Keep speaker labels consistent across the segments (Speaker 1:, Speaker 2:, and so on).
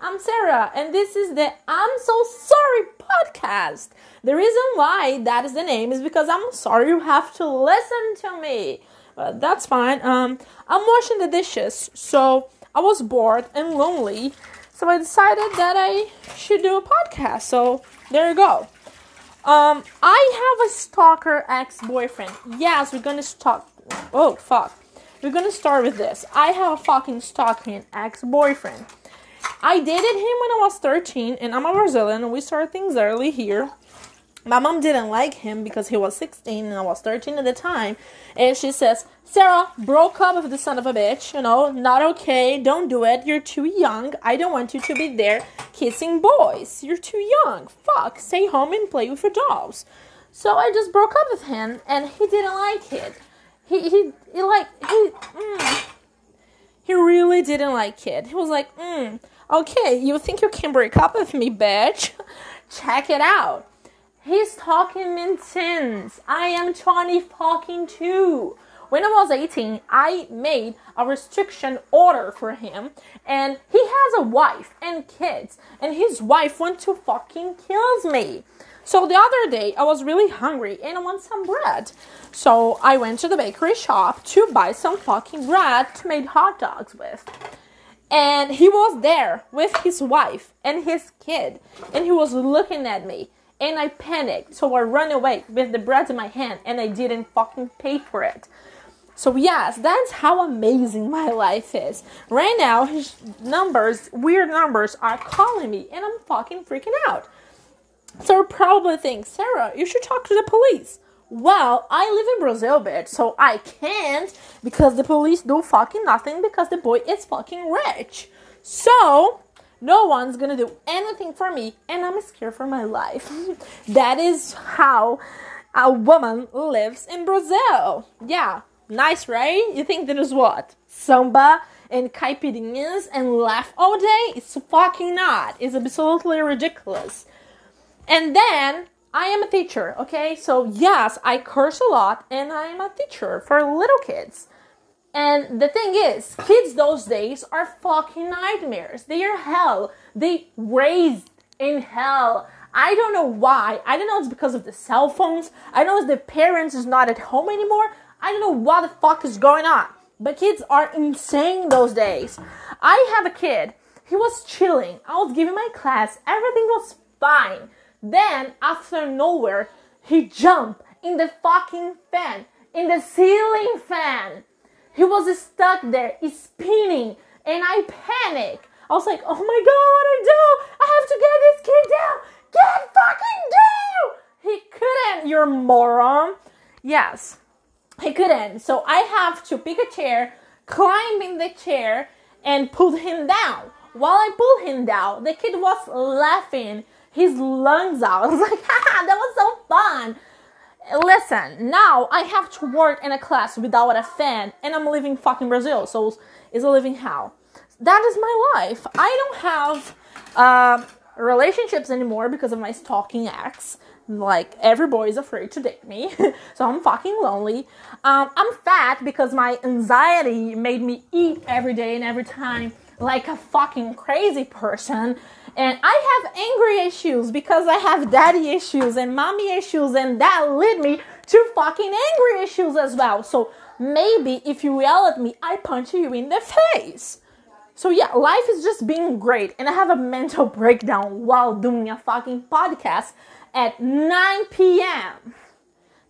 Speaker 1: I'm Sarah, and this is the I'm So Sorry podcast. The reason why that is the name is because I'm sorry you have to listen to me. But that's fine. Um, I'm washing the dishes, so I was bored and lonely, so I decided that I should do a podcast. So there you go. Um, I have a stalker ex-boyfriend. Yes, we're gonna stalk. Oh fuck. We're gonna start with this. I have a fucking stalking ex-boyfriend. I dated him when I was 13, and I'm a Brazilian, and we started things early here. My mom didn't like him because he was 16 and I was 13 at the time. And she says, Sarah, broke up with the son of a bitch, you know, not okay, don't do it, you're too young, I don't want you to be there kissing boys, you're too young, fuck, stay home and play with your dolls. So I just broke up with him and he didn't like it. He, he, he like, he, mm, he really didn't like it. He was like, mm, okay, you think you can break up with me, bitch? Check it out. He's talking me since I am 20 fucking 2. When I was 18, I made a restriction order for him, and he has a wife and kids, and his wife wants to fucking kills me. So the other day, I was really hungry and I want some bread. So I went to the bakery shop to buy some fucking bread to make hot dogs with. And he was there with his wife and his kid, and he was looking at me. And I panicked, so I ran away with the bread in my hand and I didn't fucking pay for it. So yes, that's how amazing my life is. Right now, his numbers, weird numbers, are calling me, and I'm fucking freaking out. So probably think, Sarah, you should talk to the police. Well, I live in Brazil, bitch, so I can't because the police do fucking nothing because the boy is fucking rich. So no one's gonna do anything for me, and I'm scared for my life. that is how a woman lives in Brazil. Yeah, Nice, right? You think that is what? Samba and caipirinhas and laugh all day? It's fucking not. It's absolutely ridiculous. And then I am a teacher, okay? So yes, I curse a lot and I am a teacher for little kids. And the thing is, kids those days are fucking nightmares. They are hell. They raised in hell. I don't know why. I don't know it's because of the cell phones. I know it's the parents is not at home anymore. I don't know what the fuck is going on. But kids are insane those days. I have a kid. He was chilling. I was giving my class. Everything was fine. Then, after nowhere, he jumped in the fucking fan, in the ceiling fan. He was stuck there, spinning, and I panicked. I was like, oh my god, what do I do? I have to get this kid down. Get fucking down! He couldn't, you moron. Yes, he couldn't. So I have to pick a chair, climb in the chair, and pull him down. While I pull him down, the kid was laughing his lungs out. I was like, haha, that was so fun. Listen, now I have to work in a class without a fan, and I'm living fucking Brazil, so it's a living hell. That is my life. I don't have uh, relationships anymore because of my stalking ex. Like every boy is afraid to date me, so I'm fucking lonely. Um, I'm fat because my anxiety made me eat every day and every time like a fucking crazy person. And I have angry issues because I have daddy issues and mommy issues, and that led me to fucking angry issues as well. So maybe if you yell at me, I punch you in the face. So yeah, life is just being great, and I have a mental breakdown while doing a fucking podcast at 9 p.m.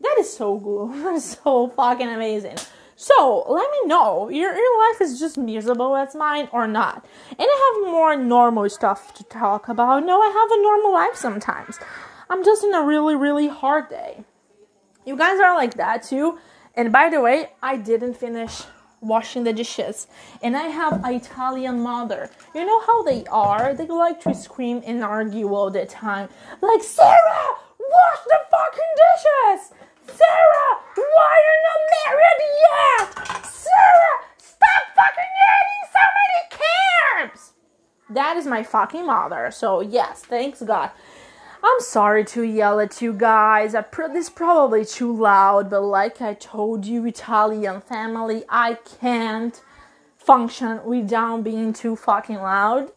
Speaker 1: That is so good. That is so fucking amazing. So let me know your your life is just miserable as mine or not. And I have more normal stuff to talk about. No, I have a normal life sometimes. I'm just in a really really hard day. You guys are like that too. And by the way, I didn't finish washing the dishes. And I have an Italian mother. You know how they are? They like to scream and argue all the time. Like, Sarah, wash the fucking dishes! Sarah, why are you not married yet? Sarah, stop fucking eating so many carbs! That is my fucking mother. So, yes, thanks God. I'm sorry to yell at you guys. I pr- this is probably too loud, but like I told you, Italian family, I can't function without being too fucking loud.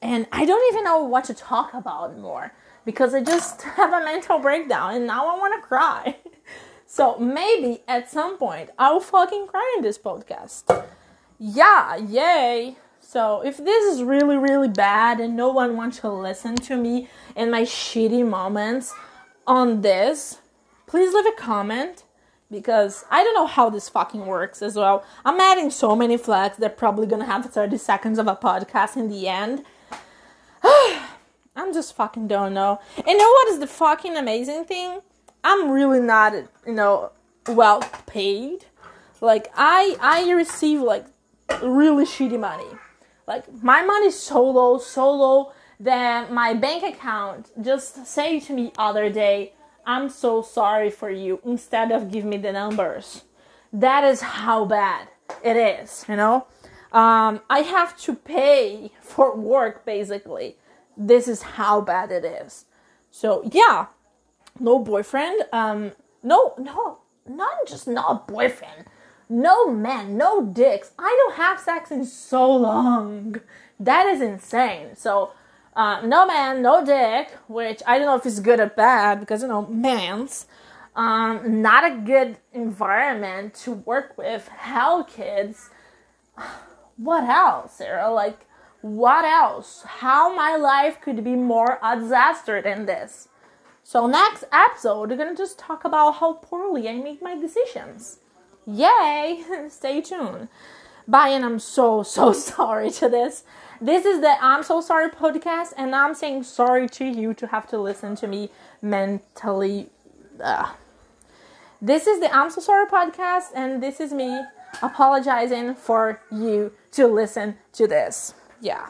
Speaker 1: and I don't even know what to talk about more because I just have a mental breakdown and now I want to cry. so maybe at some point I will fucking cry in this podcast. Yeah, yay. So if this is really, really bad and no one wants to listen to me in my shitty moments on this, please leave a comment because I don't know how this fucking works as well. I'm adding so many flags, they're probably gonna have 30 seconds of a podcast in the end. I'm just fucking don't know. And you know what is the fucking amazing thing? I'm really not, you know, well paid. Like I I receive like really shitty money. Like my money's so low, so low that my bank account just say to me other day, I'm so sorry for you instead of give me the numbers. That is how bad it is, you know? Um, I have to pay for work basically. This is how bad it is. So yeah, no boyfriend. Um, no, no, not just not boyfriend. No man, no dicks. I don't have sex in so long. That is insane. So uh, no man, no dick, which I don't know if it's good or bad because you know, man's. Um, not a good environment to work with. Hell, kids. What else, Sarah? Like, what else? How my life could be more a disaster than this? So, next episode, we're gonna just talk about how poorly I make my decisions. Yay! Stay tuned. Bye, and I'm so, so sorry to this. This is the I'm So Sorry podcast, and I'm saying sorry to you to have to listen to me mentally. Uh. This is the I'm So Sorry podcast, and this is me apologizing for you to listen to this. Yeah.